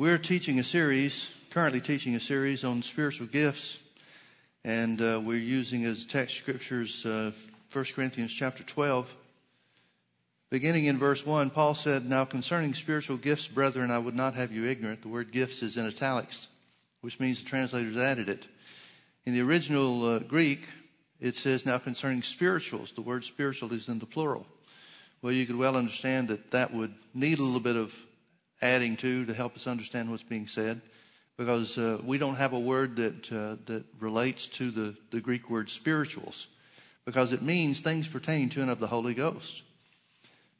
We're teaching a series, currently teaching a series on spiritual gifts, and uh, we're using as text scriptures uh, 1 Corinthians chapter 12. Beginning in verse 1, Paul said, Now concerning spiritual gifts, brethren, I would not have you ignorant. The word gifts is in italics, which means the translators added it. In the original uh, Greek, it says, Now concerning spirituals, the word spiritual is in the plural. Well, you could well understand that that would need a little bit of adding to to help us understand what's being said because uh, we don't have a word that uh, that relates to the, the Greek word spirituals because it means things pertaining to and of the Holy Ghost.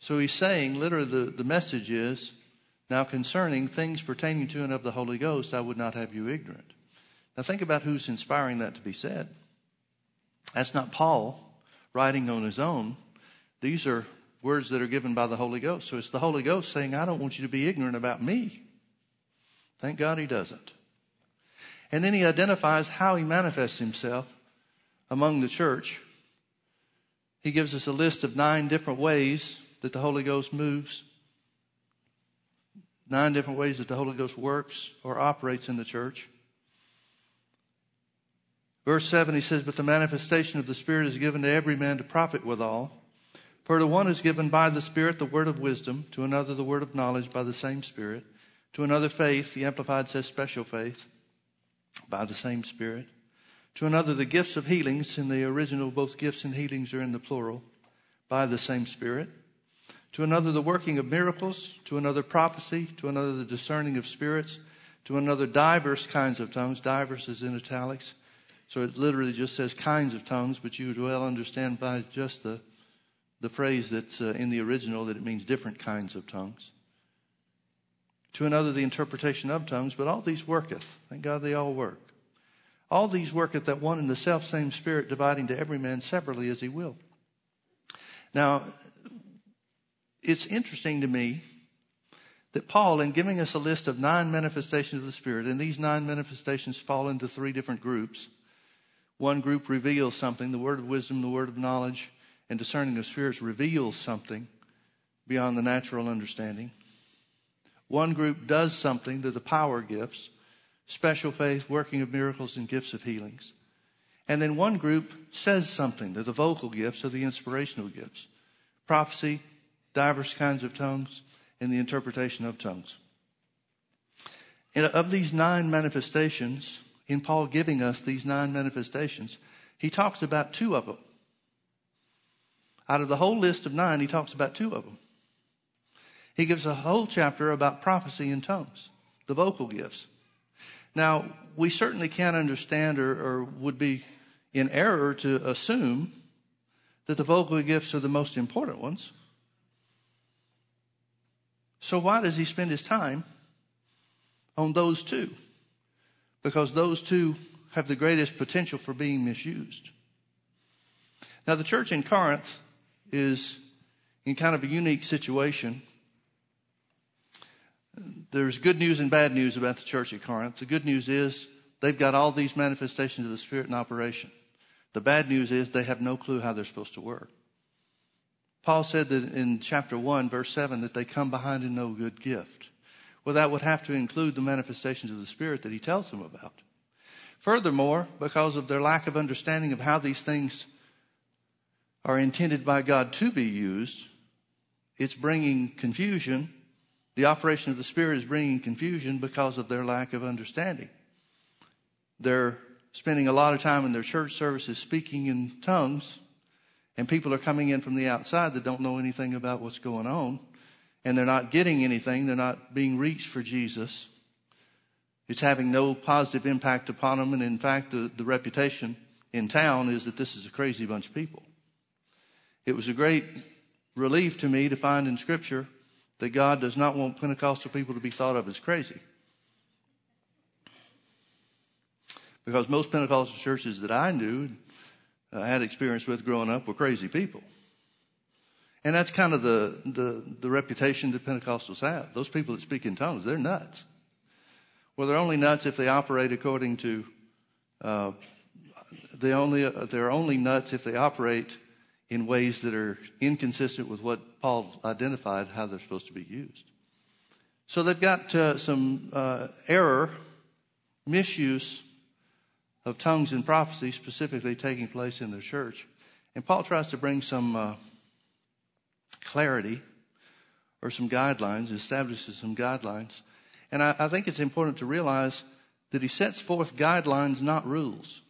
So he's saying literally the, the message is now concerning things pertaining to and of the Holy Ghost, I would not have you ignorant. Now think about who's inspiring that to be said. That's not Paul writing on his own. These are words that are given by the Holy Ghost. So it's the Holy Ghost saying, I don't want you to be ignorant about me. Thank God he doesn't. And then he identifies how he manifests himself among the church. He gives us a list of nine different ways that the Holy Ghost moves, nine different ways that the Holy Ghost works or operates in the church. Verse 7, he says, But the manifestation of the Spirit is given to every man to profit withal. For to one is given by the Spirit the word of wisdom, to another the word of knowledge by the same Spirit, to another faith, the Amplified says special faith, by the same Spirit, to another the gifts of healings, in the original both gifts and healings are in the plural, by the same Spirit, to another the working of miracles, to another prophecy, to another the discerning of spirits, to another diverse kinds of tongues, diverse is in italics, so it literally just says kinds of tongues, but you would well understand by just the the phrase that's uh, in the original that it means different kinds of tongues. To another, the interpretation of tongues, but all these worketh. Thank God they all work. All these worketh that one and the self same Spirit, dividing to every man separately as he will. Now, it's interesting to me that Paul, in giving us a list of nine manifestations of the Spirit, and these nine manifestations fall into three different groups. One group reveals something, the word of wisdom, the word of knowledge, and discerning of spirits reveals something beyond the natural understanding. One group does something to the power gifts, special faith, working of miracles, and gifts of healings. And then one group says something to the vocal gifts or the inspirational gifts, prophecy, diverse kinds of tongues, and the interpretation of tongues. And of these nine manifestations, in Paul giving us these nine manifestations, he talks about two of them. Out of the whole list of nine, he talks about two of them. He gives a whole chapter about prophecy in tongues, the vocal gifts. Now, we certainly can't understand or, or would be in error to assume that the vocal gifts are the most important ones. So why does he spend his time on those two? Because those two have the greatest potential for being misused. Now, the church in Corinth is in kind of a unique situation. There's good news and bad news about the church at Corinth. The good news is they've got all these manifestations of the Spirit in operation. The bad news is they have no clue how they're supposed to work. Paul said that in chapter 1, verse 7, that they come behind in no good gift. Well, that would have to include the manifestations of the Spirit that he tells them about. Furthermore, because of their lack of understanding of how these things are intended by God to be used, it's bringing confusion. The operation of the Spirit is bringing confusion because of their lack of understanding. They're spending a lot of time in their church services speaking in tongues, and people are coming in from the outside that don't know anything about what's going on, and they're not getting anything. They're not being reached for Jesus. It's having no positive impact upon them, and in fact, the, the reputation in town is that this is a crazy bunch of people. It was a great relief to me to find in Scripture that God does not want Pentecostal people to be thought of as crazy. Because most Pentecostal churches that I knew, uh, had experience with growing up, were crazy people. And that's kind of the, the, the reputation that Pentecostals have. Those people that speak in tongues, they're nuts. Well, they're only nuts if they operate according to, uh, they only, they're only nuts if they operate in ways that are inconsistent with what Paul identified how they're supposed to be used. So they've got uh, some uh, error, misuse of tongues and prophecy specifically taking place in the church. And Paul tries to bring some uh, clarity or some guidelines, establishes some guidelines. And I, I think it's important to realize that he sets forth guidelines, not rules.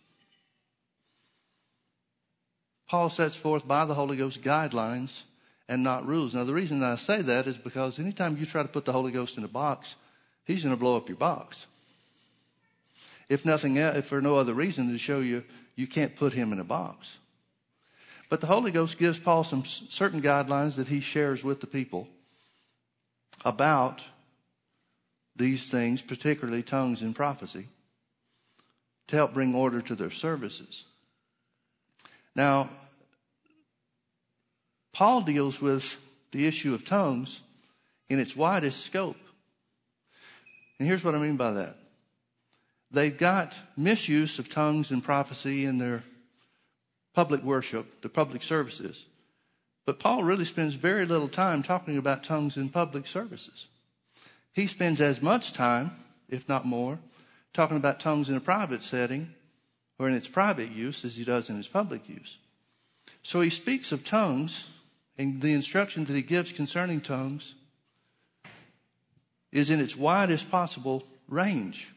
Paul sets forth by the Holy Ghost guidelines and not rules. Now, the reason I say that is because anytime you try to put the Holy Ghost in a box, he's going to blow up your box. If nothing else, if for no other reason to show you you can't put him in a box. But the Holy Ghost gives Paul some certain guidelines that he shares with the people about these things, particularly tongues and prophecy, to help bring order to their services. Now, Paul deals with the issue of tongues in its widest scope. And here's what I mean by that. They've got misuse of tongues and prophecy in their public worship, the public services. But Paul really spends very little time talking about tongues in public services. He spends as much time, if not more, talking about tongues in a private setting or in its private use as he does in its public use. So he speaks of tongues and the instruction that he gives concerning tongues is in its widest possible range.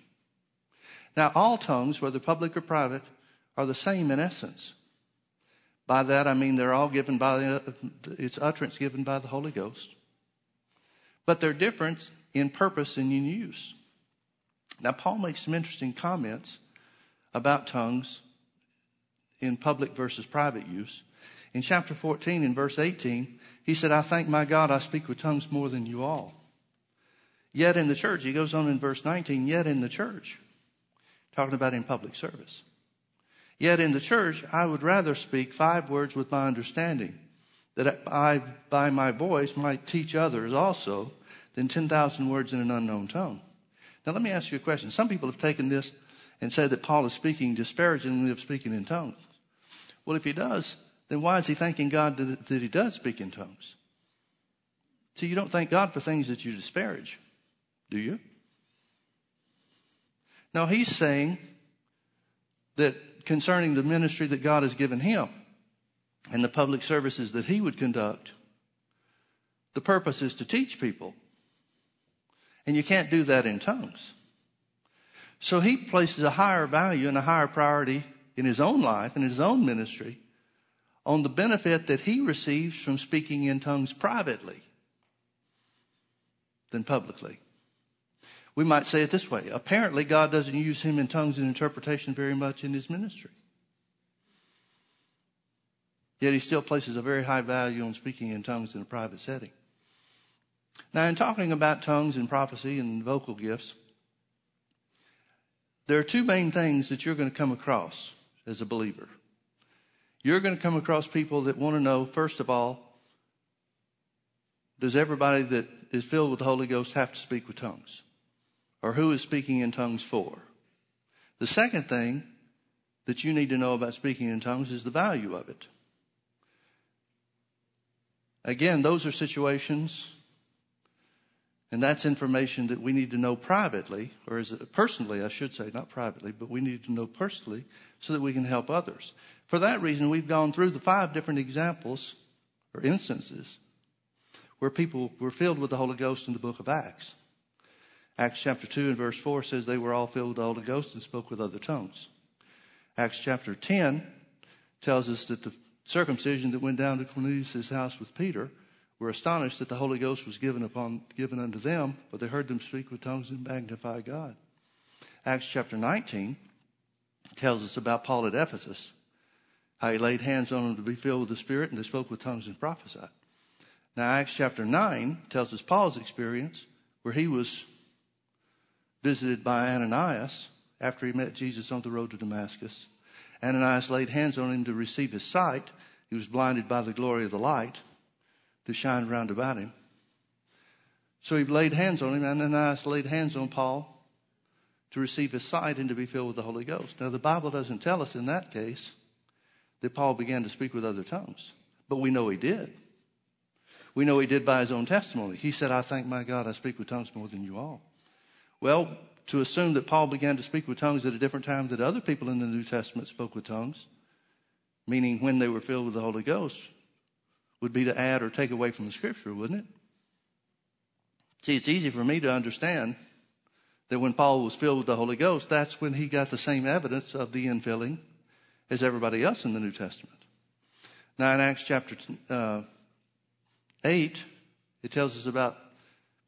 Now, all tongues, whether public or private, are the same in essence. By that I mean they're all given by the, its utterance given by the Holy Ghost. But they're different in purpose and in use. Now, Paul makes some interesting comments about tongues in public versus private use. In chapter 14, in verse 18, he said, I thank my God I speak with tongues more than you all. Yet in the church, he goes on in verse 19, yet in the church, talking about in public service. Yet in the church, I would rather speak five words with my understanding, that I, by my voice, might teach others also, than 10,000 words in an unknown tongue. Now, let me ask you a question. Some people have taken this and say that Paul is speaking disparagingly of speaking in tongues. Well, if he does, then why is he thanking God that, he does speak in tongues? See, you don't thank God for things that you disparage, do you? Now, he's saying that concerning the ministry that God has given him and the public services that he would conduct, the purpose is to teach people. And you can't do that in tongues. So he places a higher value and a higher priority in his own life and his own ministry on the benefit that he receives from speaking in tongues privately than publicly. We might say it this way apparently, God doesn't use him in tongues and interpretation very much in his ministry. Yet he still places a very high value on speaking in tongues in a private setting. Now, in talking about tongues and prophecy and vocal gifts, there are two main things that you're going to come across as a believer. You're going to come across people that want to know, first of all, does everybody that is filled with the Holy Ghost have to speak with tongues? Or who is speaking in tongues for? The second thing that you need to know about speaking in tongues is the value of it. Again, those are situations, and that's information that we need to know privately, or as personally, I should say, not privately, but we need to know personally so that we can help others. For that reason, we've gone through the five different examples or instances where people were filled with the Holy Ghost in the book of Acts. Acts chapter 2 and verse 4 says they were all filled with the Holy Ghost and spoke with other tongues. Acts chapter 10 tells us that the circumcision that went down to Cornelius' house with Peter were astonished that the Holy Ghost was given upon given unto them, for they heard them speak with tongues and magnify God. Acts chapter 19 tells us about Paul at Ephesus how he laid hands on them to be filled with the Spirit, and they spoke with tongues and prophesied. Now, Acts chapter 9 tells us Paul's experience where he was visited by Ananias after he met Jesus on the road to Damascus. Ananias laid hands on him to receive his sight. He was blinded by the glory of the light that shine round about him. So he laid hands on him. And Ananias laid hands on Paul to receive his sight and to be filled with the Holy Ghost. Now, the Bible doesn't tell us in that case that Paul began to speak with other tongues, but we know he did. We know he did by his own testimony. He said, I thank my God I speak with tongues more than you all. Well, to assume that Paul began to speak with tongues at a different time that other people in the New Testament spoke with tongues, meaning when they were filled with the Holy Ghost, would be to add or take away from the scripture, wouldn't it? See, it's easy for me to understand that when Paul was filled with the Holy Ghost, that's when he got the same evidence of the infilling as everybody else in the New Testament. Now, in Acts chapter uh, 8, it tells us about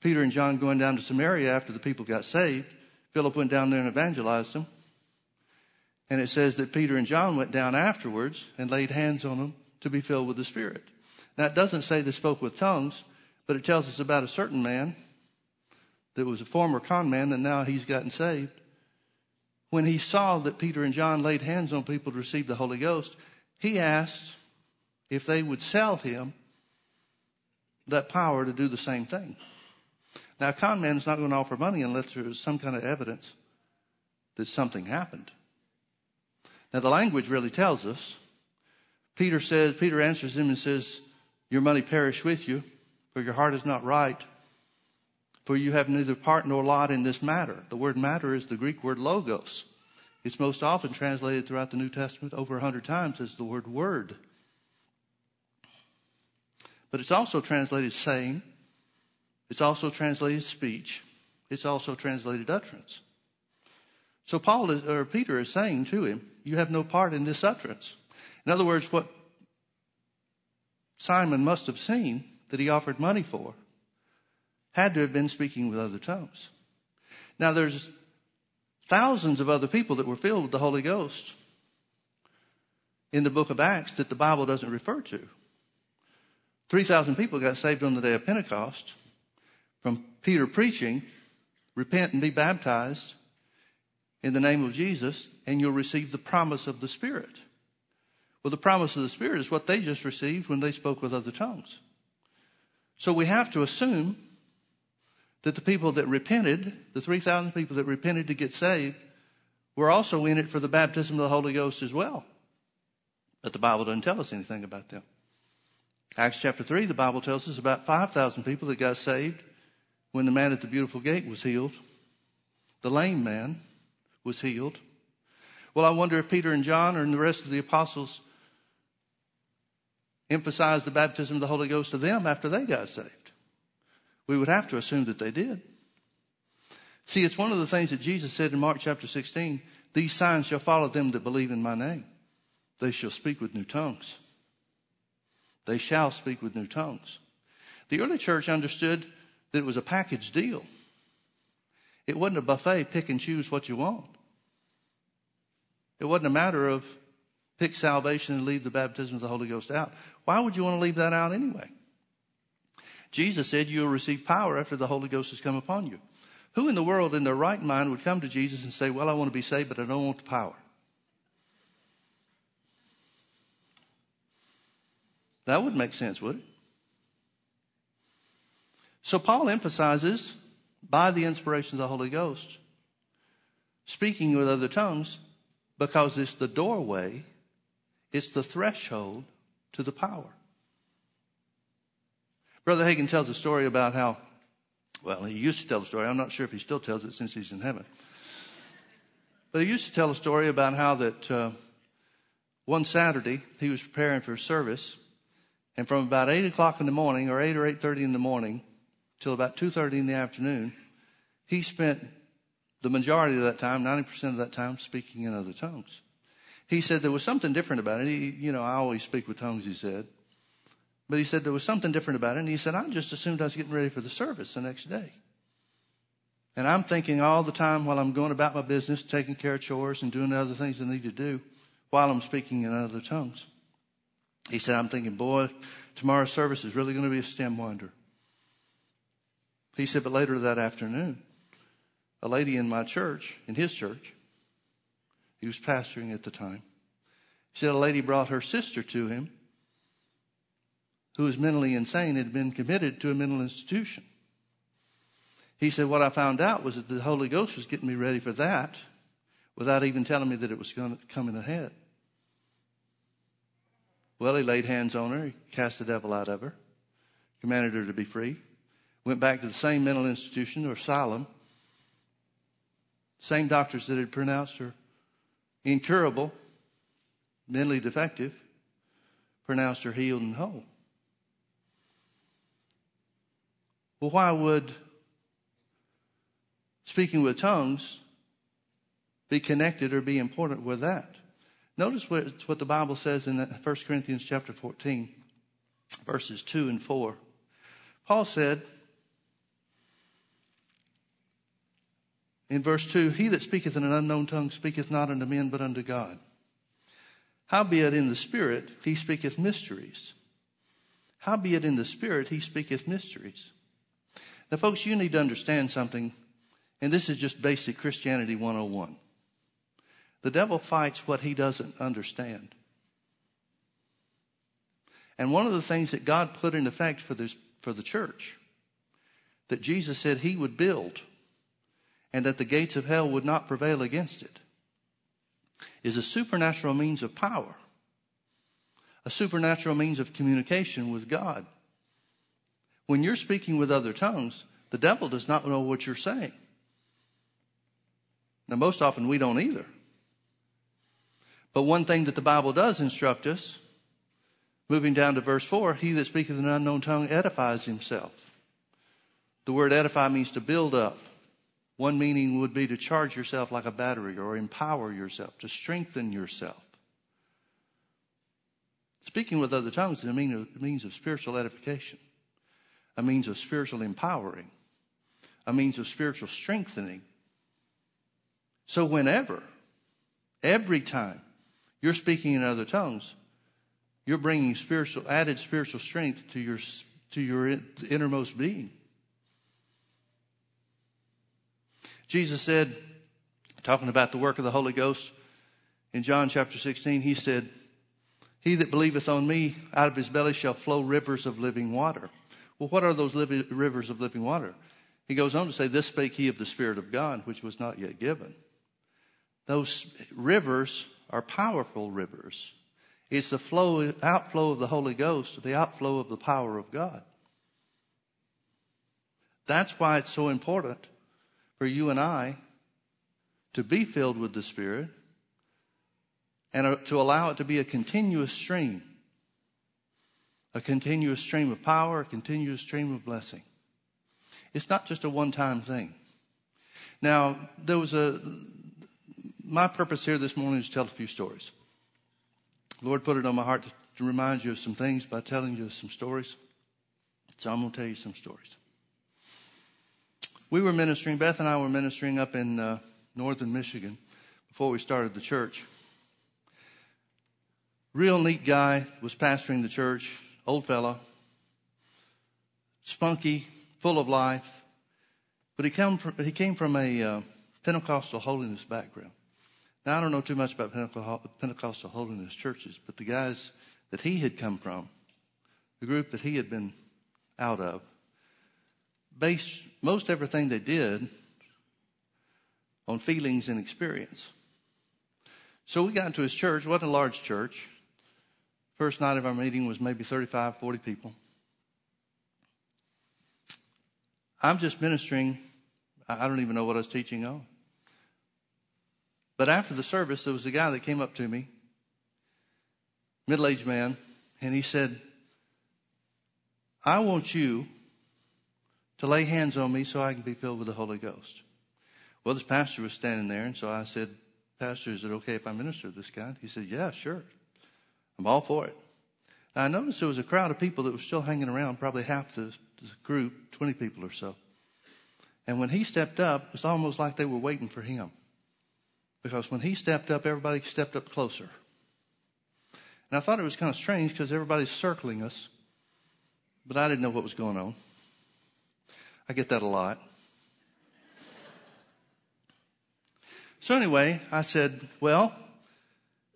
Peter and John going down to Samaria after the people got saved. Philip went down there and evangelized them. And it says that Peter and John went down afterwards and laid hands on them to be filled with the Spirit. Now, it doesn't say they spoke with tongues, but it tells us about a certain man that was a former con man that now he's gotten saved. When he saw that Peter and John laid hands on people to receive the Holy Ghost, he asked if they would sell him that power to do the same thing. Now, a con man is not going to offer money unless there is some kind of evidence that something happened. Now, the language really tells us. Peter says, Peter answers him and says, Your money perish with you, for your heart is not right for you have neither part nor lot in this matter. The word matter is the Greek word logos. It's most often translated throughout the New Testament over a hundred times as the word word. But it's also translated saying. It's also translated speech. It's also translated utterance. So Paul is, or Peter is saying to him, you have no part in this utterance. In other words, what Simon must have seen that he offered money for had to have been speaking with other tongues. Now there's thousands of other people that were filled with the Holy Ghost in the book of Acts that the Bible doesn't refer to. 3,000 people got saved on the day of Pentecost from Peter preaching, repent and be baptized in the name of Jesus, and you'll receive the promise of the Spirit. Well, the promise of the Spirit is what they just received when they spoke with other tongues. So we have to assume that the people that repented, the 3,000 people that repented to get saved, were also in it for the baptism of the Holy Ghost as well. But the Bible doesn't tell us anything about them. Acts chapter 3, the Bible tells us about 5,000 people that got saved when the man at the beautiful gate was healed. The lame man was healed. Well, I wonder if Peter and John and the rest of the apostles emphasized the baptism of the Holy Ghost to them after they got saved. We would have to assume that they did. See, it's one of the things that Jesus said in Mark chapter 16 these signs shall follow them that believe in my name. They shall speak with new tongues. They shall speak with new tongues. The early church understood that it was a package deal. It wasn't a buffet, pick and choose what you want. It wasn't a matter of pick salvation and leave the baptism of the Holy Ghost out. Why would you want to leave that out anyway? Jesus said, You'll receive power after the Holy Ghost has come upon you. Who in the world, in their right mind, would come to Jesus and say, Well, I want to be saved, but I don't want the power? That wouldn't make sense, would it? So Paul emphasizes, by the inspiration of the Holy Ghost, speaking with other tongues because it's the doorway, it's the threshold to the power. Brother Hagin tells a story about how, well, he used to tell the story. I'm not sure if he still tells it since he's in heaven. But he used to tell a story about how that uh, one Saturday he was preparing for service, and from about eight o'clock in the morning, or eight or eight thirty in the morning, till about two thirty in the afternoon, he spent the majority of that time, ninety percent of that time, speaking in other tongues. He said there was something different about it. He, you know, I always speak with tongues. He said, but he said there was something different about it. And he said, I just assumed I was getting ready for the service the next day. And I'm thinking all the time while I'm going about my business, taking care of chores and doing the other things I need to do while I'm speaking in other tongues. He said, I'm thinking, boy, tomorrow's service is really going to be a stem winder. He said, but later that afternoon, a lady in my church, in his church, he was pastoring at the time, he said a lady brought her sister to him who was mentally insane had been committed to a mental institution. He said, What I found out was that the Holy Ghost was getting me ready for that without even telling me that it was going to come in ahead. Well, he laid hands on her, he cast the devil out of her, commanded her to be free. Went back to the same mental institution or asylum. Same doctors that had pronounced her incurable, mentally defective, pronounced her healed and whole. Well, why would speaking with tongues be connected or be important with that? Notice what, what the Bible says in 1 Corinthians chapter 14, verses 2 and 4. Paul said in verse 2 He that speaketh in an unknown tongue speaketh not unto men, but unto God. Howbeit in the Spirit he speaketh mysteries. Howbeit in the Spirit he speaketh mysteries. Now, folks, you need to understand something, and this is just basic Christianity 101. The devil fights what he doesn't understand. And one of the things that God put in effect for, this, for the church, that Jesus said he would build, and that the gates of hell would not prevail against it, is a supernatural means of power, a supernatural means of communication with God. When you're speaking with other tongues, the devil does not know what you're saying. Now, most often we don't either. But one thing that the Bible does instruct us, moving down to verse 4, he that speaketh an unknown tongue edifies himself. The word edify means to build up. One meaning would be to charge yourself like a battery or empower yourself, to strengthen yourself. Speaking with other tongues is a means of spiritual edification, a means of spiritual empowering, a means of spiritual strengthening. So, whenever, every time you're speaking in other tongues, you're bringing spiritual, added spiritual strength to your, to your innermost being. Jesus said, talking about the work of the Holy Ghost in John chapter 16, he said, He that believeth on me, out of his belly shall flow rivers of living water. Well, what are those rivers of living water? He goes on to say, This spake he of the Spirit of God, which was not yet given. Those rivers are powerful rivers. It's the flow, outflow of the Holy Ghost, the outflow of the power of God. That's why it's so important for you and I to be filled with the Spirit and uh, to allow it to be a continuous stream. A continuous stream of power, a continuous stream of blessing. It's not just a one time thing. Now, there was a, my purpose here this morning is to tell a few stories. The Lord put it on my heart to, to remind you of some things by telling you some stories. So I'm going to tell you some stories. We were ministering, Beth and I were ministering up in uh, northern Michigan before we started the church. Real neat guy was pastoring the church, old fella, spunky, full of life, but he, come from, he came from a uh, Pentecostal holiness background. Now, I don't know too much about Pentecostal holiness churches, but the guys that he had come from, the group that he had been out of, based most everything they did on feelings and experience. So we got into his church, it wasn't a large church. First night of our meeting was maybe 35, 40 people. I'm just ministering. I don't even know what I was teaching on. But after the service, there was a guy that came up to me, middle aged man, and he said, I want you to lay hands on me so I can be filled with the Holy Ghost. Well, this pastor was standing there, and so I said, Pastor, is it okay if I minister to this guy? He said, Yeah, sure. I'm all for it. I noticed there was a crowd of people that was still hanging around, probably half the, the group, 20 people or so. And when he stepped up, it was almost like they were waiting for him. Because when he stepped up, everybody stepped up closer. And I thought it was kind of strange because everybody's circling us, but I didn't know what was going on. I get that a lot. So, anyway, I said, Well,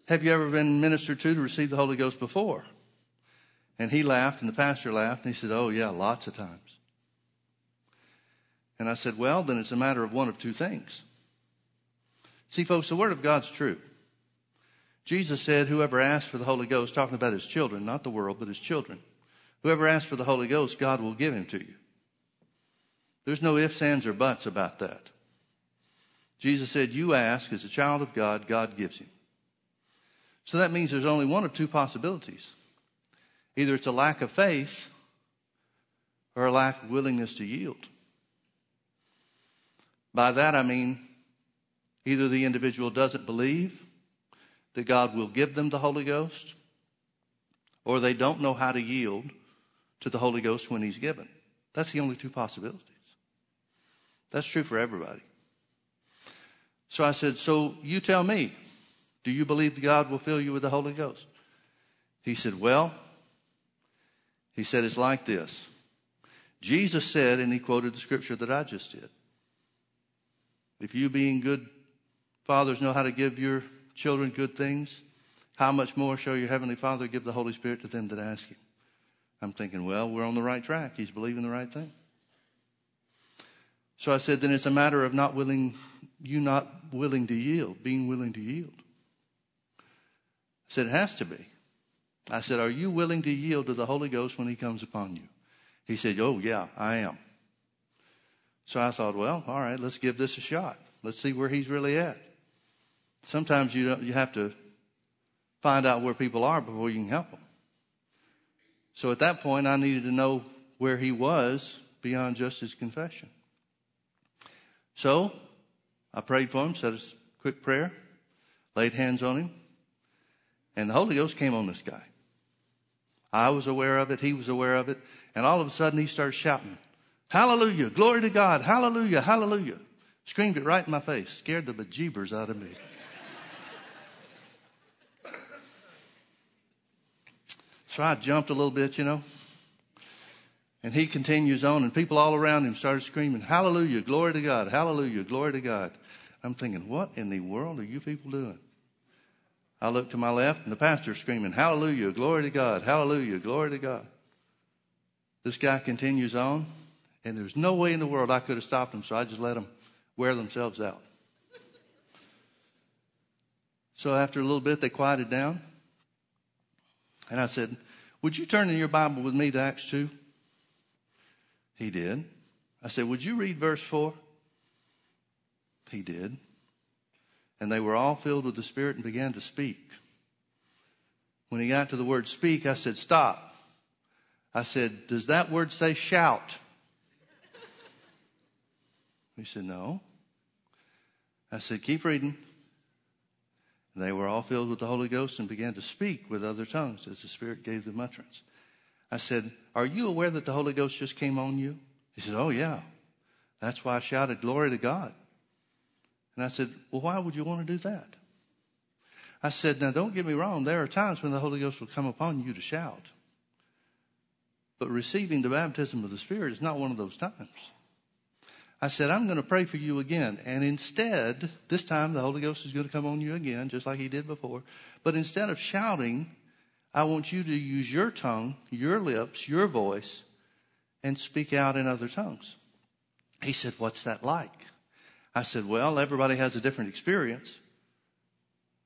have you ever been ministered to to receive the Holy Ghost before? And he laughed, and the pastor laughed, and he said, Oh, yeah, lots of times. And I said, Well, then it's a matter of one of two things. See, folks, the Word of God's true. Jesus said, Whoever asks for the Holy Ghost, talking about his children, not the world, but his children, Whoever asks for the Holy Ghost, God will give him to you. There's no ifs, ands, or buts about that. Jesus said, You ask as a child of God, God gives you. So that means there's only one of two possibilities. Either it's a lack of faith or a lack of willingness to yield. By that I mean either the individual doesn't believe that God will give them the Holy Ghost, or they don't know how to yield to the Holy Ghost when He's given. That's the only two possibilities. That's true for everybody. So I said, So you tell me, do you believe God will fill you with the Holy Ghost? He said, Well, he said, it's like this. Jesus said, and he quoted the scripture that I just did. If you, being good fathers, know how to give your children good things, how much more shall your heavenly Father give the Holy Spirit to them that ask him? I'm thinking, well, we're on the right track. He's believing the right thing. So I said, then it's a matter of not willing, you not willing to yield, being willing to yield. I said, it has to be. I said, Are you willing to yield to the Holy Ghost when He comes upon you? He said, Oh, yeah, I am. So I thought, Well, all right, let's give this a shot. Let's see where He's really at. Sometimes you, you have to find out where people are before you can help them. So at that point, I needed to know where He was beyond just His confession. So I prayed for him, said a quick prayer, laid hands on him, and the Holy Ghost came on this guy. I was aware of it. He was aware of it. And all of a sudden he starts shouting, Hallelujah, glory to God, hallelujah, hallelujah. Screamed it right in my face, scared the bejeebers out of me. so I jumped a little bit, you know. And he continues on, and people all around him started screaming, Hallelujah, glory to God, hallelujah, glory to God. I'm thinking, what in the world are you people doing? I look to my left, and the pastor's screaming, Hallelujah, glory to God, hallelujah, glory to God. This guy continues on, and there's no way in the world I could have stopped him, so I just let them wear themselves out. So after a little bit, they quieted down. And I said, Would you turn in your Bible with me to Acts 2? He did. I said, Would you read verse 4? He did. And they were all filled with the Spirit and began to speak. When he got to the word speak, I said, Stop. I said, Does that word say shout? He said, No. I said, Keep reading. And they were all filled with the Holy Ghost and began to speak with other tongues as the Spirit gave them utterance. I said, Are you aware that the Holy Ghost just came on you? He said, Oh, yeah. That's why I shouted, Glory to God. And I said, Well, why would you want to do that? I said, Now don't get me wrong. There are times when the Holy Ghost will come upon you to shout. But receiving the baptism of the Spirit is not one of those times. I said, I'm going to pray for you again. And instead, this time the Holy Ghost is going to come on you again, just like he did before. But instead of shouting, I want you to use your tongue, your lips, your voice, and speak out in other tongues. He said, What's that like? I said, Well, everybody has a different experience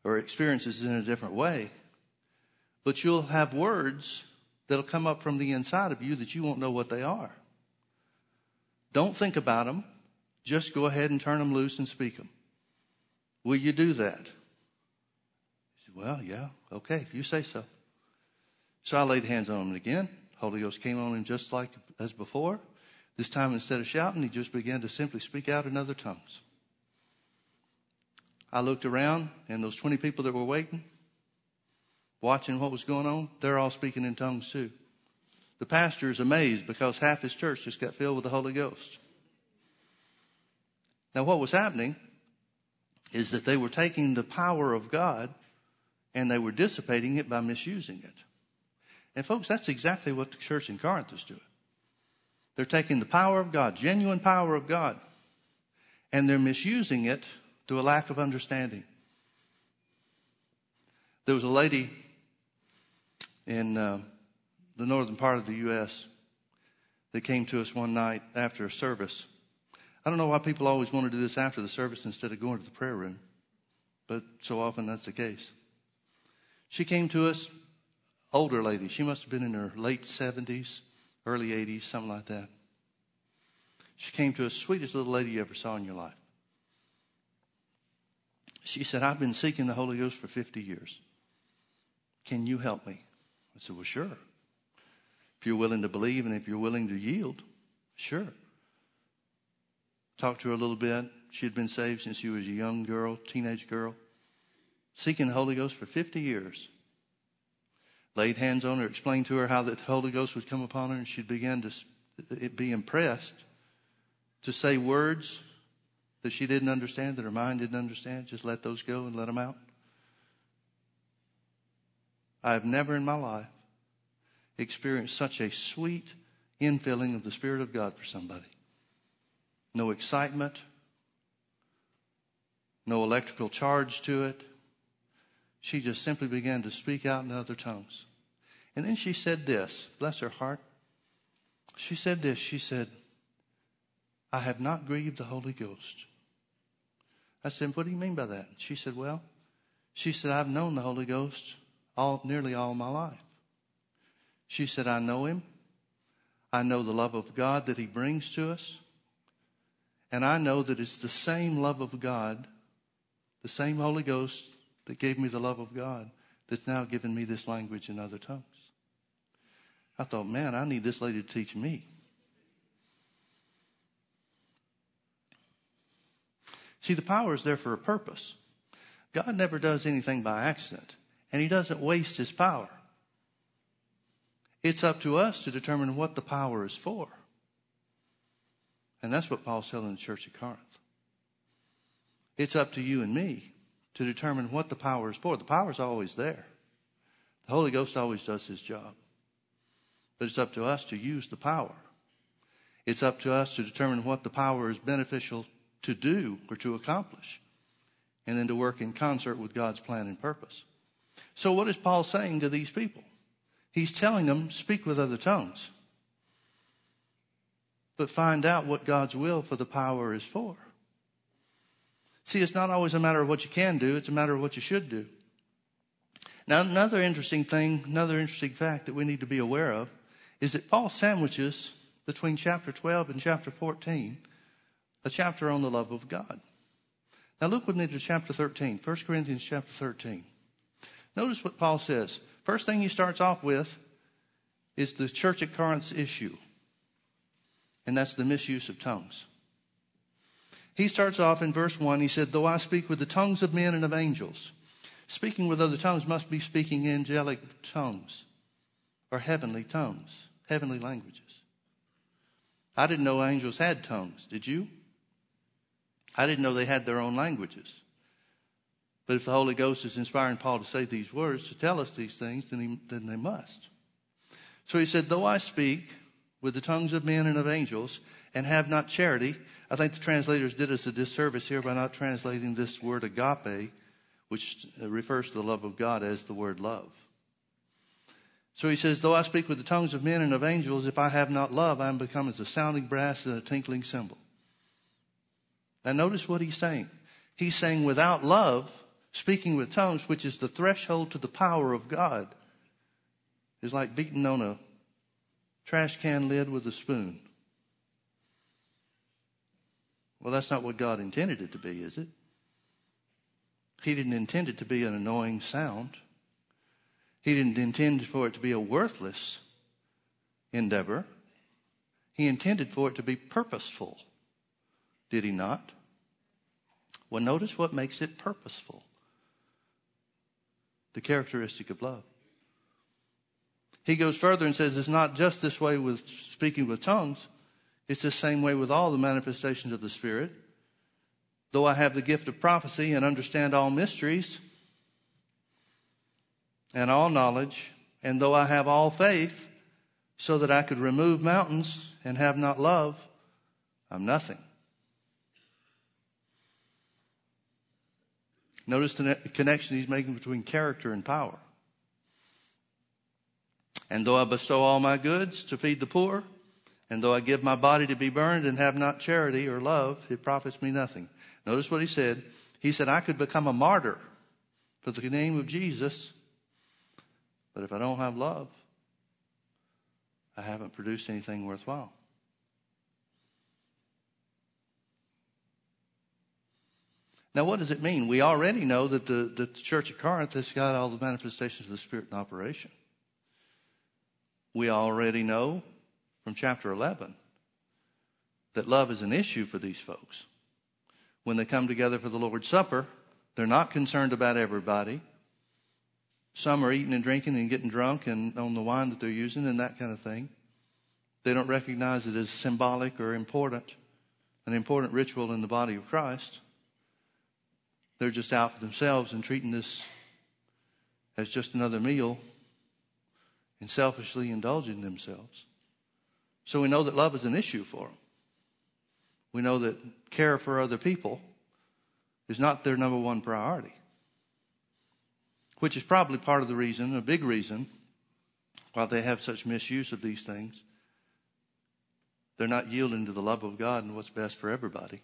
or experiences in a different way. But you'll have words that'll come up from the inside of you that you won't know what they are. Don't think about them. Just go ahead and turn them loose and speak them. Will you do that? He said, Well, yeah, okay, if you say so. So I laid hands on him again. Holy Ghost came on him just like as before. This time, instead of shouting, he just began to simply speak out in other tongues. I looked around, and those 20 people that were waiting, watching what was going on, they're all speaking in tongues too. The pastor is amazed because half his church just got filled with the Holy Ghost. Now, what was happening is that they were taking the power of God and they were dissipating it by misusing it. And, folks, that's exactly what the church in Corinth is doing. They're taking the power of God, genuine power of God, and they're misusing it through a lack of understanding. There was a lady in uh, the northern part of the U.S. that came to us one night after a service. I don't know why people always want to do this after the service instead of going to the prayer room, but so often that's the case. She came to us older lady. She must have been in her late 70s, early 80s, something like that. She came to us, sweetest little lady you ever saw in your life. She said, I've been seeking the Holy Ghost for 50 years. Can you help me? I said, Well, sure. If you're willing to believe and if you're willing to yield, sure. Talked to her a little bit. She had been saved since she was a young girl, teenage girl, seeking the Holy Ghost for 50 years. Laid hands on her, explained to her how the Holy Ghost would come upon her, and she'd begin to be impressed to say words that she didn't understand, that her mind didn't understand. Just let those go and let them out. I have never in my life experienced such a sweet infilling of the Spirit of God for somebody. No excitement, no electrical charge to it. She just simply began to speak out in other tongues. And then she said this, bless her heart. She said this, she said, I have not grieved the Holy Ghost. I said, What do you mean by that? She said, Well, she said, I've known the Holy Ghost all, nearly all my life. She said, I know him. I know the love of God that he brings to us. And I know that it's the same love of God, the same Holy Ghost that gave me the love of God that's now given me this language in other tongues. I thought, man, I need this lady to teach me. See, the power is there for a purpose. God never does anything by accident, and He doesn't waste His power. It's up to us to determine what the power is for. And that's what Paul's telling the church at Corinth. It's up to you and me to determine what the power is for. The power is always there. The Holy Ghost always does his job. But it's up to us to use the power. It's up to us to determine what the power is beneficial to do or to accomplish, and then to work in concert with God's plan and purpose. So, what is Paul saying to these people? He's telling them, speak with other tongues, but find out what God's will for the power is for. See, it's not always a matter of what you can do, it's a matter of what you should do. Now, another interesting thing, another interesting fact that we need to be aware of is that Paul sandwiches between chapter 12 and chapter 14 a chapter on the love of God. Now look with me to chapter 13, 1 Corinthians chapter 13. Notice what Paul says. First thing he starts off with is the church at Corinth's issue, and that's the misuse of tongues. He starts off in verse 1. He said, Though I speak with the tongues of men and of angels, speaking with other tongues must be speaking angelic tongues or heavenly tongues, heavenly languages. I didn't know angels had tongues. Did you? I didn't know they had their own languages. But if the Holy Ghost is inspiring Paul to say these words, to tell us these things, then, he, then they must. So he said, Though I speak with the tongues of men and of angels and have not charity, I think the translators did us a disservice here by not translating this word agape, which uh, refers to the love of God, as the word love. So he says, Though I speak with the tongues of men and of angels, if I have not love, I am become as a sounding brass and a tinkling cymbal. Now, notice what he's saying. He's saying, without love, speaking with tongues, which is the threshold to the power of God, is like beating on a trash can lid with a spoon. Well, that's not what God intended it to be, is it? He didn't intend it to be an annoying sound. He didn't intend for it to be a worthless endeavor. He intended for it to be purposeful. Did he not? Well, notice what makes it purposeful the characteristic of love. He goes further and says it's not just this way with speaking with tongues, it's the same way with all the manifestations of the Spirit. Though I have the gift of prophecy and understand all mysteries and all knowledge, and though I have all faith so that I could remove mountains and have not love, I'm nothing. Notice the connection he's making between character and power. And though I bestow all my goods to feed the poor, and though I give my body to be burned and have not charity or love, it profits me nothing. Notice what he said. He said, I could become a martyr for the name of Jesus, But if I don't have love, I haven't produced anything worthwhile. Now, what does it mean? We already know that the, the church at Corinth has got all the manifestations of the Spirit in operation. We already know from chapter 11 that love is an issue for these folks. When they come together for the Lord's Supper, they're not concerned about everybody. Some are eating and drinking and getting drunk and on the wine that they're using and that kind of thing. They don't recognize it as symbolic or important, an important ritual in the body of Christ. They're just out for themselves and treating this as just another meal and selfishly indulging themselves. So we know that love is an issue for them. We know that care for other people is not their number one priority, which is probably part of the reason, a big reason, why they have such misuse of these things. They're not yielding to the love of God and what's best for everybody.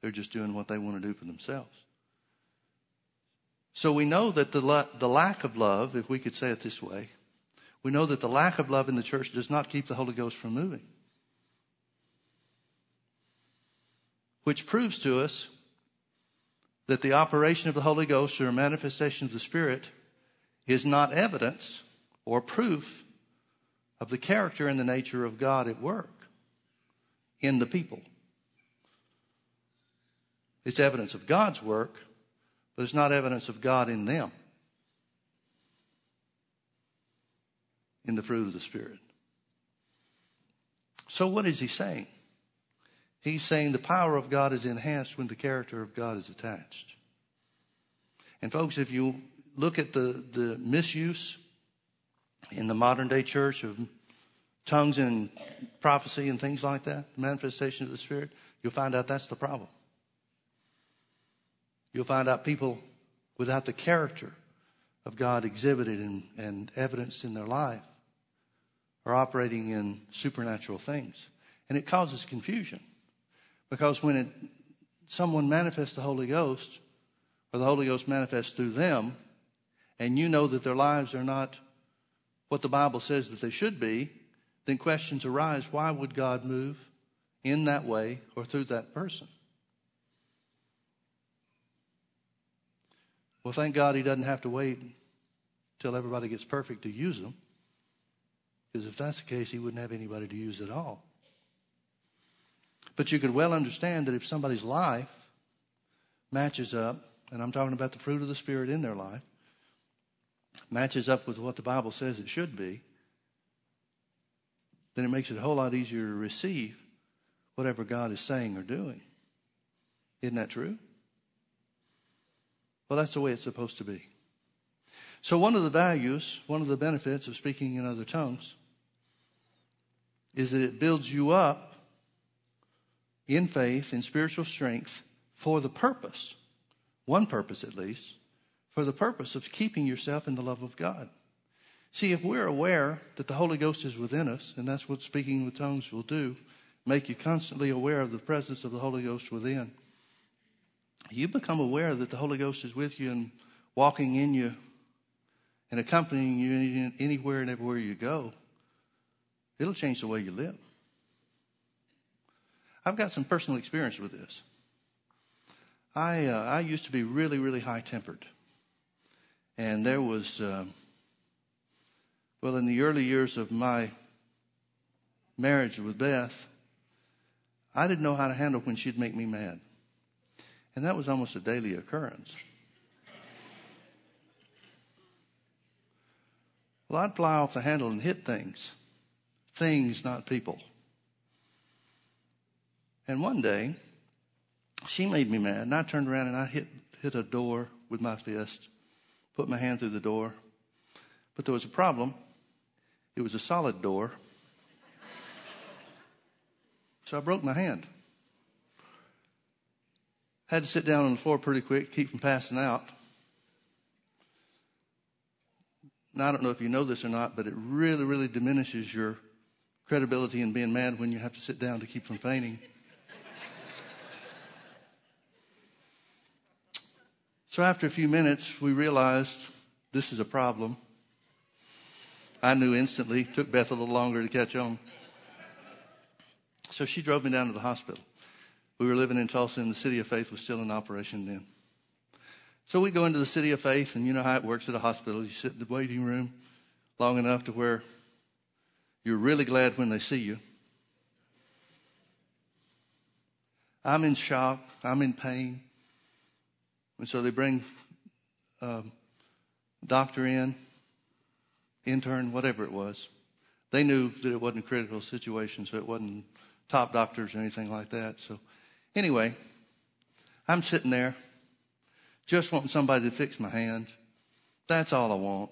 They're just doing what they want to do for themselves. So we know that the, the lack of love, if we could say it this way, we know that the lack of love in the church does not keep the Holy Ghost from moving. Which proves to us that the operation of the Holy Ghost or manifestation of the Spirit is not evidence or proof of the character and the nature of God at work in the people. It's evidence of God's work, but it's not evidence of God in them, in the fruit of the Spirit. So, what is he saying? He's saying the power of God is enhanced when the character of God is attached. And, folks, if you look at the, the misuse in the modern day church of tongues and prophecy and things like that, the manifestation of the Spirit, you'll find out that's the problem. You'll find out people without the character of God exhibited and, and evidenced in their life are operating in supernatural things. And it causes confusion because when it, someone manifests the Holy Ghost, or the Holy Ghost manifests through them, and you know that their lives are not what the Bible says that they should be, then questions arise why would God move in that way or through that person? Well, thank God he doesn't have to wait till everybody gets perfect to use them. Because if that's the case, he wouldn't have anybody to use at all. But you could well understand that if somebody's life matches up, and I'm talking about the fruit of the Spirit in their life, matches up with what the Bible says it should be, then it makes it a whole lot easier to receive whatever God is saying or doing. Isn't that true? Well, that's the way it's supposed to be. So, one of the values, one of the benefits of speaking in other tongues is that it builds you up in faith, in spiritual strength, for the purpose, one purpose at least, for the purpose of keeping yourself in the love of God. See, if we're aware that the Holy Ghost is within us, and that's what speaking with tongues will do, make you constantly aware of the presence of the Holy Ghost within you become aware that the Holy Ghost is with you and walking in you and accompanying you anywhere and everywhere you go, it'll change the way you live. I've got some personal experience with this. I uh, I used to be really really high tempered, and there was uh, well in the early years of my marriage with Beth, I didn't know how to handle when she'd make me mad. And that was almost a daily occurrence. Well, I'd fly off the handle and hit things. Things, not people. And one day, she made me mad, and I turned around and I hit, hit a door with my fist, put my hand through the door. But there was a problem. It was a solid door. So I broke my hand. Had to sit down on the floor pretty quick, keep from passing out. Now, I don't know if you know this or not, but it really, really diminishes your credibility in being mad when you have to sit down to keep from fainting. so, after a few minutes, we realized this is a problem. I knew instantly. Took Beth a little longer to catch on. So she drove me down to the hospital. We were living in Tulsa, and the City of Faith was still in operation then. So we go into the City of Faith, and you know how it works at a hospital. You sit in the waiting room long enough to where you're really glad when they see you. I'm in shock. I'm in pain. And so they bring um, doctor in, intern, whatever it was. They knew that it wasn't a critical situation, so it wasn't top doctors or anything like that. So anyway, I'm sitting there just wanting somebody to fix my hand. That's all I want.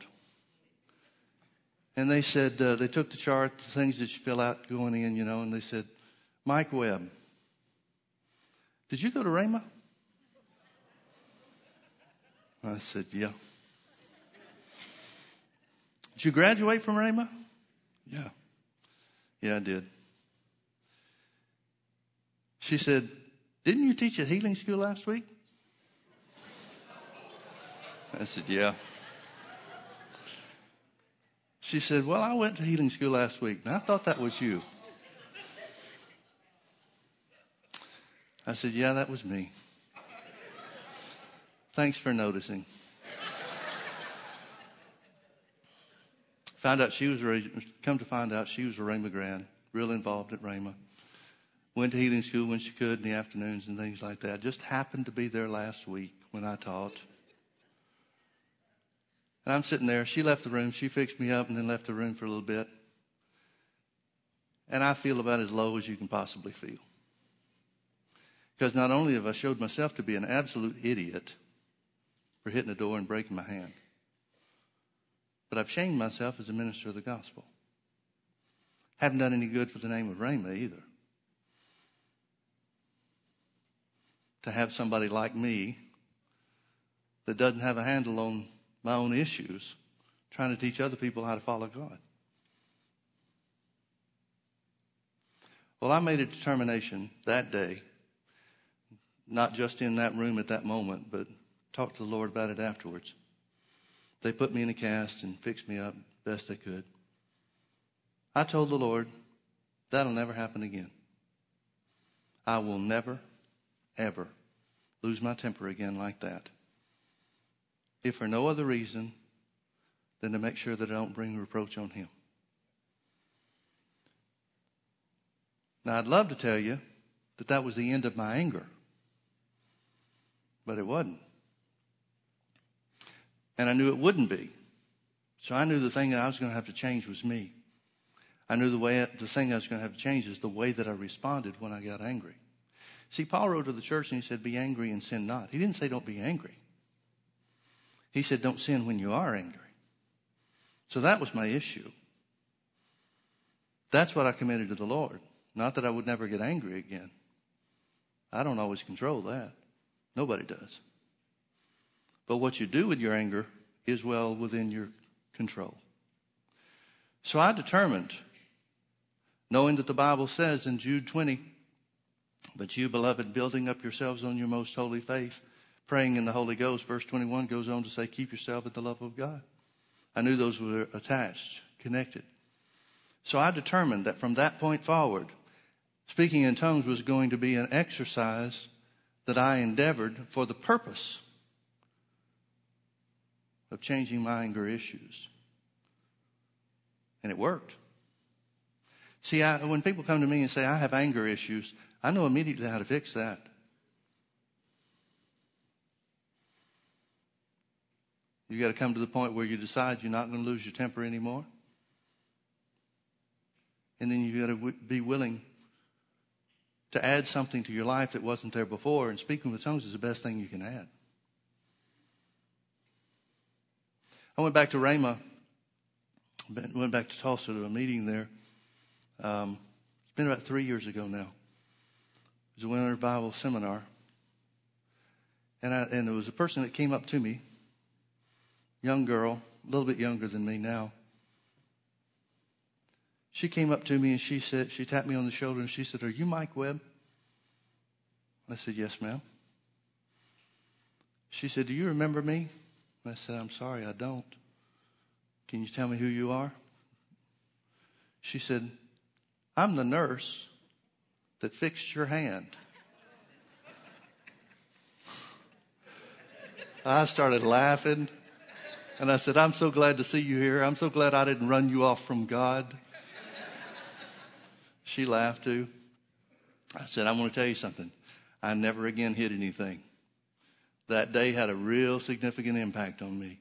And they said, uh, they took the chart, the things that you fill out going in, you know, and they said, Mike Webb. Did you go to Rhema? I said, yeah. Did you graduate from Rhema? Yeah. Yeah, I did. She said, Didn't you teach at healing school last week? I said, Yeah. She said, Well, I went to healing school last week, and I thought that was you. I said, Yeah, that was me. Thanks for noticing. Found out she was, come to find out she was a Rhema grad, real involved at Rhema. Went to healing school when she could in the afternoons and things like that. Just happened to be there last week when I taught. And I'm sitting there. She left the room. She fixed me up and then left the room for a little bit. And I feel about as low as you can possibly feel. Because not only have I showed myself to be an absolute idiot for hitting the door and breaking my hand, but I've shamed myself as a minister of the gospel. Haven't done any good for the name of Rhema either. To have somebody like me that doesn't have a handle on my own issues trying to teach other people how to follow God. Well, I made a determination that day, not just in that room at that moment, but talked to the Lord about it afterwards. They put me in a cast and fixed me up best they could. I told the Lord, that'll never happen again. I will never, ever lose my temper again like that. If for no other reason than to make sure that I don't bring reproach on him. Now, I'd love to tell you that that was the end of my anger, but it wasn't. And I knew it wouldn't be. So I knew the thing that I was going to have to change was me. I knew the way, the thing I was going to have to change is the way that I responded when I got angry. See, Paul wrote to the church and he said, be angry and sin not. He didn't say don't be angry. He said don't sin when you are angry. So that was my issue. That's what I committed to the Lord. Not that I would never get angry again. I don't always control that. Nobody does. But what you do with your anger is well within your control. So I determined, knowing that the Bible says in Jude 20, but you, beloved, building up yourselves on your most holy faith, praying in the Holy Ghost, verse 21 goes on to say, keep yourself in the love of God. I knew those were attached, connected. So I determined that from that point forward, speaking in tongues was going to be an exercise that I endeavored for the purpose of changing my anger issues. And it worked. See, I, when people come to me and say, I have anger issues, I know immediately how to fix that. You got to come to the point where you decide you're not going to lose your temper anymore. And then you got to w- be willing to add something to your life that wasn't there before. And speaking with tongues is the best thing you can add. I went back to Rhema, went back to Tulsa to a meeting there. Um, it's been about three years ago now. It was a winter Bible seminar. And, I, and there was a person that came up to me, young girl, a little bit younger than me now. She came up to me and she said, she tapped me on the shoulder and she said, Are you Mike Webb? I said, Yes, ma'am. She said, Do you remember me? I said, I'm sorry, I don't. Can you tell me who you are? She said, I'm the nurse that fixed your hand. I started laughing and I said, I'm so glad to see you here. I'm so glad I didn't run you off from God. She laughed too. I said, I want to tell you something. I never again hit anything. That day had a real significant impact on me.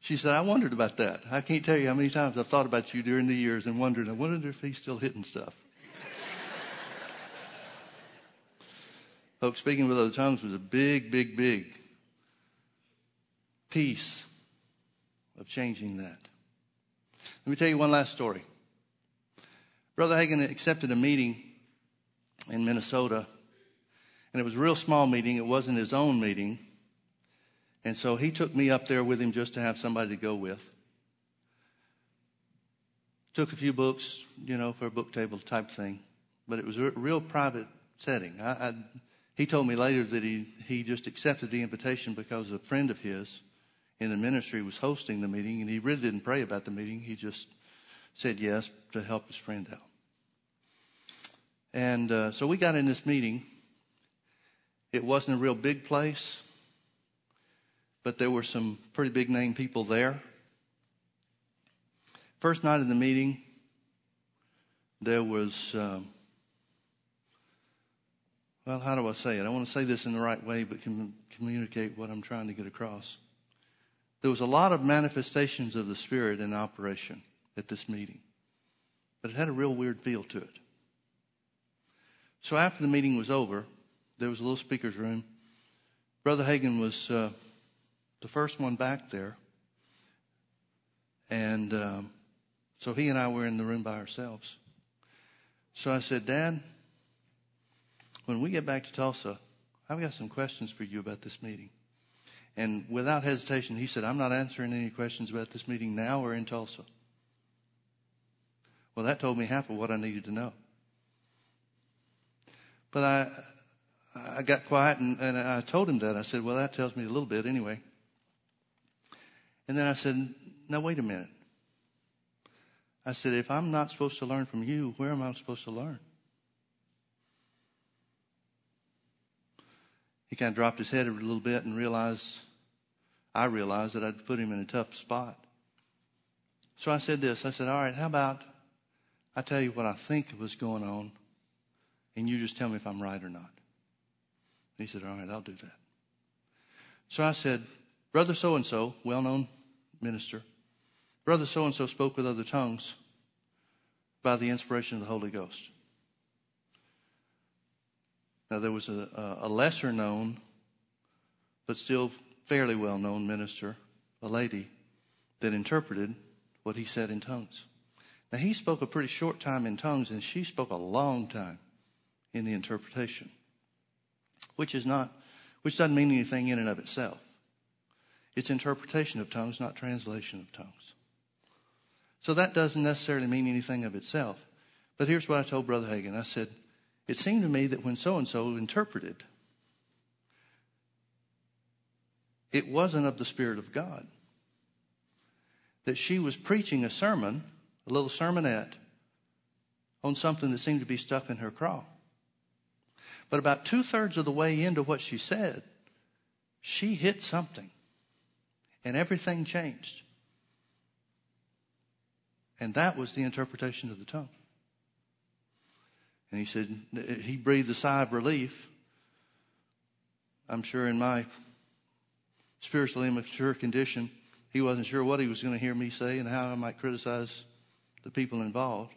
She said, I wondered about that. I can't tell you how many times I've thought about you during the years and wondered, I wonder if he's still hitting stuff. Folks, speaking with other tongues was a big, big, big piece of changing that. Let me tell you one last story. Brother Hagin accepted a meeting in Minnesota, and it was a real small meeting. It wasn't his own meeting. And so he took me up there with him just to have somebody to go with. Took a few books, you know, for a book table type thing, but it was a real private setting. I, I, he told me later that he, he just accepted the invitation because a friend of his in the ministry was hosting the meeting, and he really didn't pray about the meeting. He just said yes to help his friend out. And uh, so we got in this meeting. It wasn't a real big place, but there were some pretty big name people there. First night of the meeting, there was, um, well, how do I say it? I want to say this in the right way, but can communicate what I'm trying to get across. There was a lot of manifestations of the Spirit in operation at this meeting, but it had a real weird feel to it. So after the meeting was over, there was a little speaker's room. Brother Hagin was uh, the first one back there. And um, so he and I were in the room by ourselves. So I said, Dad, when we get back to Tulsa, I've got some questions for you about this meeting. And without hesitation, he said, I'm not answering any questions about this meeting now or in Tulsa. Well, that told me half of what I needed to know. But I, I got quiet and, and I told him that. I said, well, that tells me a little bit anyway. And then I said, now wait a minute. I said, if I'm not supposed to learn from you, where am I supposed to learn? He kind of dropped his head a little bit and realized I realized that I'd put him in a tough spot. So I said this I said, All right, how about I tell you what I think was going on, and you just tell me if I'm right or not? he said, All right, I'll do that. So I said, Brother so and so, well known minister, Brother so and so spoke with other tongues by the inspiration of the Holy Ghost. Now, there was a, a lesser known, but still fairly well known minister, a lady, that interpreted what he said in tongues. Now, he spoke a pretty short time in tongues, and she spoke a long time in the interpretation, which is not, which doesn't mean anything in and of itself. It's interpretation of tongues, not translation of tongues. So that doesn't necessarily mean anything of itself. But here's what I told Brother Hagin. I said, it seemed to me that when so and so interpreted, it wasn't of the Spirit of God. That she was preaching a sermon, a little sermonette, on something that seemed to be stuck in her craw. But about two thirds of the way into what she said, she hit something, and everything changed. And that was the interpretation of the tongue. And he said, he breathed a sigh of relief. I'm sure in my spiritually immature condition, he wasn't sure what he was going to hear me say and how I might criticize the people involved.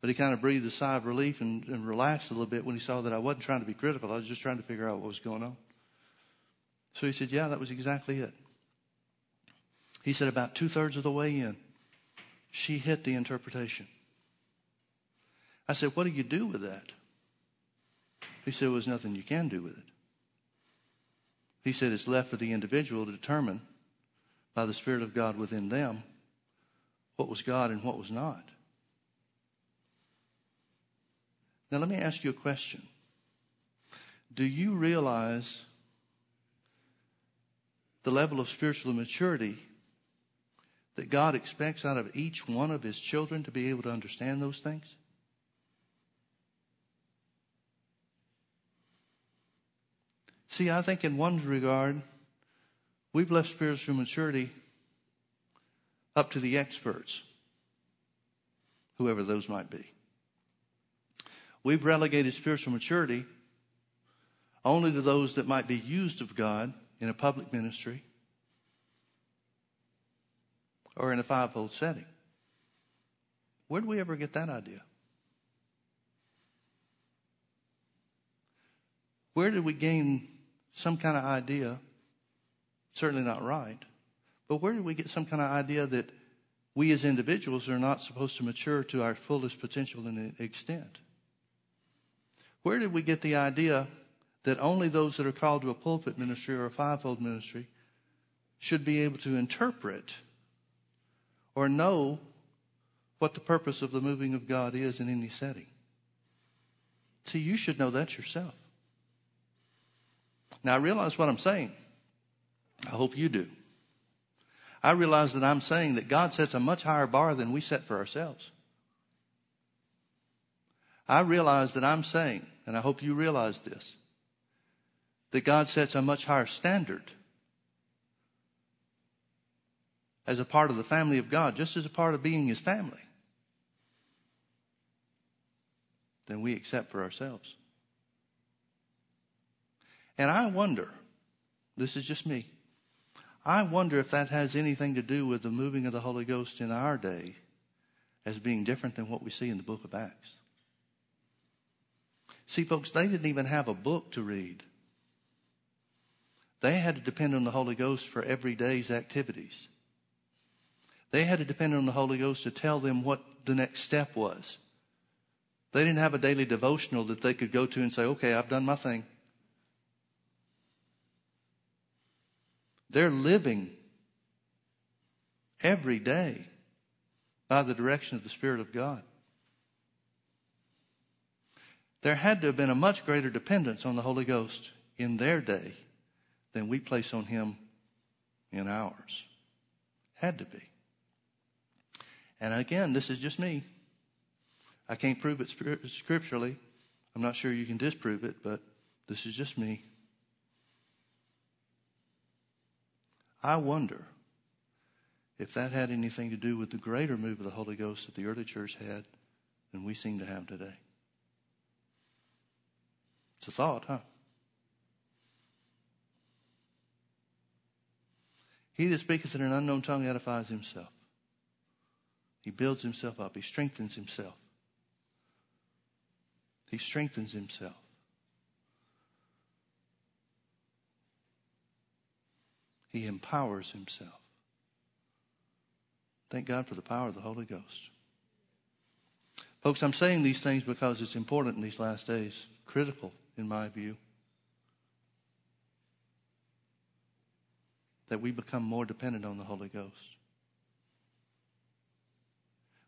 But he kind of breathed a sigh of relief and, and relaxed a little bit when he saw that I wasn't trying to be critical. I was just trying to figure out what was going on. So he said, Yeah, that was exactly it. He said, About two thirds of the way in, she hit the interpretation. I said, What do you do with that? He said, Well, there's nothing you can do with it. He said it's left for the individual to determine by the Spirit of God within them what was God and what was not. Now, let me ask you a question. Do you realize the level of spiritual maturity that God expects out of each one of his children to be able to understand those things? See, I think in one regard, we've left spiritual maturity up to the experts, whoever those might be. We've relegated spiritual maturity only to those that might be used of God in a public ministry or in a fivefold setting. Where did we ever get that idea? Where did we gain some kind of idea? Certainly not right. But where did we get some kind of idea that we as individuals are not supposed to mature to our fullest potential and extent? Where did we get the idea that only those that are called to a pulpit ministry or a fivefold ministry should be able to interpret or know what the purpose of the moving of God is in any setting. See, you should know that yourself. Now, I realize what I'm saying. I hope you do. I realize that I'm saying that God sets a much higher bar than we set for ourselves. I realize that I'm saying, and I hope you realize this, that God sets a much higher standard as a part of the family of God, just as a part of being his family, than we accept for ourselves. And I wonder, this is just me, I wonder if that has anything to do with the moving of the Holy Ghost in our day as being different than what we see in the book of Acts. See, folks, they didn't even have a book to read. They had to depend on the Holy Ghost for every day's activities. They had to depend on the Holy Ghost to tell them what the next step was. They didn't have a daily devotional that they could go to and say, okay, I've done my thing. They're living every day by the direction of the Spirit of God. There had to have been a much greater dependence on the Holy Ghost in their day than we place on Him in ours. Had to be. And again, this is just me. I can't prove it scripturally. I'm not sure you can disprove it, but this is just me. I wonder if that had anything to do with the greater move of the Holy Ghost that the early church had than we seem to have today. It's a thought, huh? He that speaketh in an unknown tongue edifies himself. He builds himself up. He strengthens himself. He strengthens himself. He empowers himself. Thank God for the power of the Holy Ghost. Folks, I'm saying these things because it's important in these last days, critical in my view, that we become more dependent on the Holy Ghost.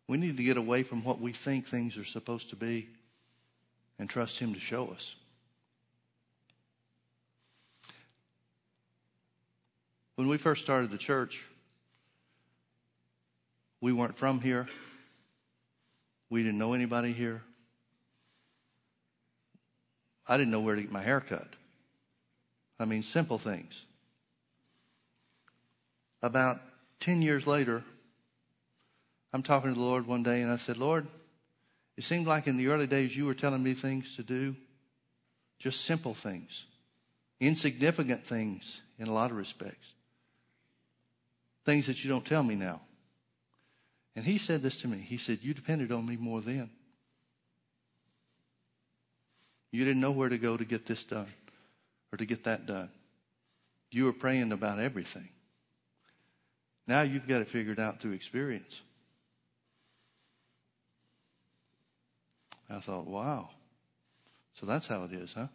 We need to get away from what we think things are supposed to be and trust Him to show us. When we first started the church, we weren't from here. We didn't know anybody here. I didn't know where to get my hair cut. I mean, simple things. About 10 years later, I'm talking to the Lord one day and I said, Lord, it seemed like in the early days you were telling me things to do, just simple things, insignificant things in a lot of respects, things that you don't tell me now. And he said this to me. He said, You depended on me more then. You didn't know where to go to get this done or to get that done. You were praying about everything. Now you've got it figured out through experience. I thought, wow. So that's how it is, huh?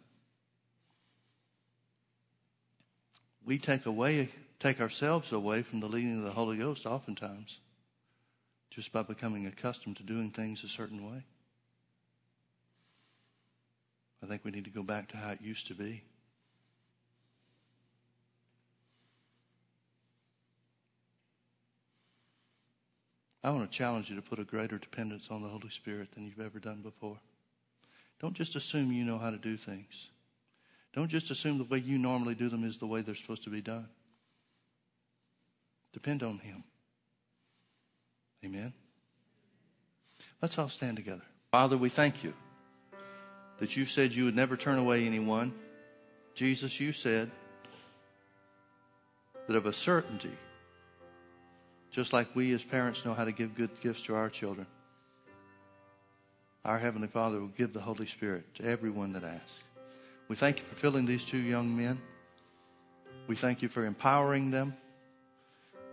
We take away, take ourselves away from the leading of the Holy Ghost oftentimes just by becoming accustomed to doing things a certain way. I think we need to go back to how it used to be. I want to challenge you to put a greater dependence on the Holy Spirit than you've ever done before. Don't just assume you know how to do things. Don't just assume the way you normally do them is the way they're supposed to be done. Depend on Him. Amen. Let's all stand together. Father, we thank you that you said you would never turn away anyone. Jesus, you said that of a certainty, just like we as parents know how to give good gifts to our children, our Heavenly Father will give the Holy Spirit to everyone that asks. We thank you for filling these two young men. We thank you for empowering them.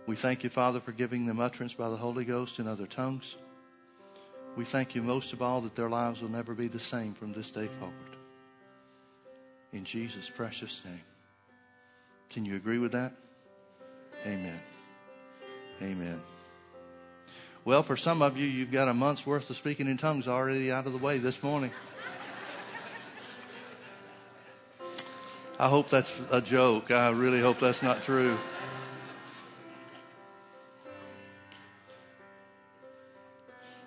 We thank you, Father, for giving them utterance by the Holy Ghost in other tongues. We thank you most of all that their lives will never be the same from this day forward. In Jesus' precious name. Can you agree with that? Amen. Amen. Well, for some of you, you've got a month's worth of speaking in tongues already out of the way this morning. I hope that's a joke. I really hope that's not true.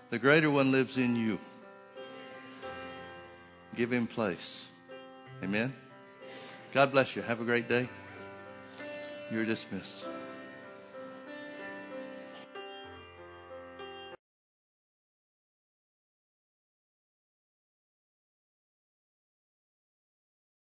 The greater one lives in you. Give him place. Amen. God bless you. Have a great day. You're dismissed.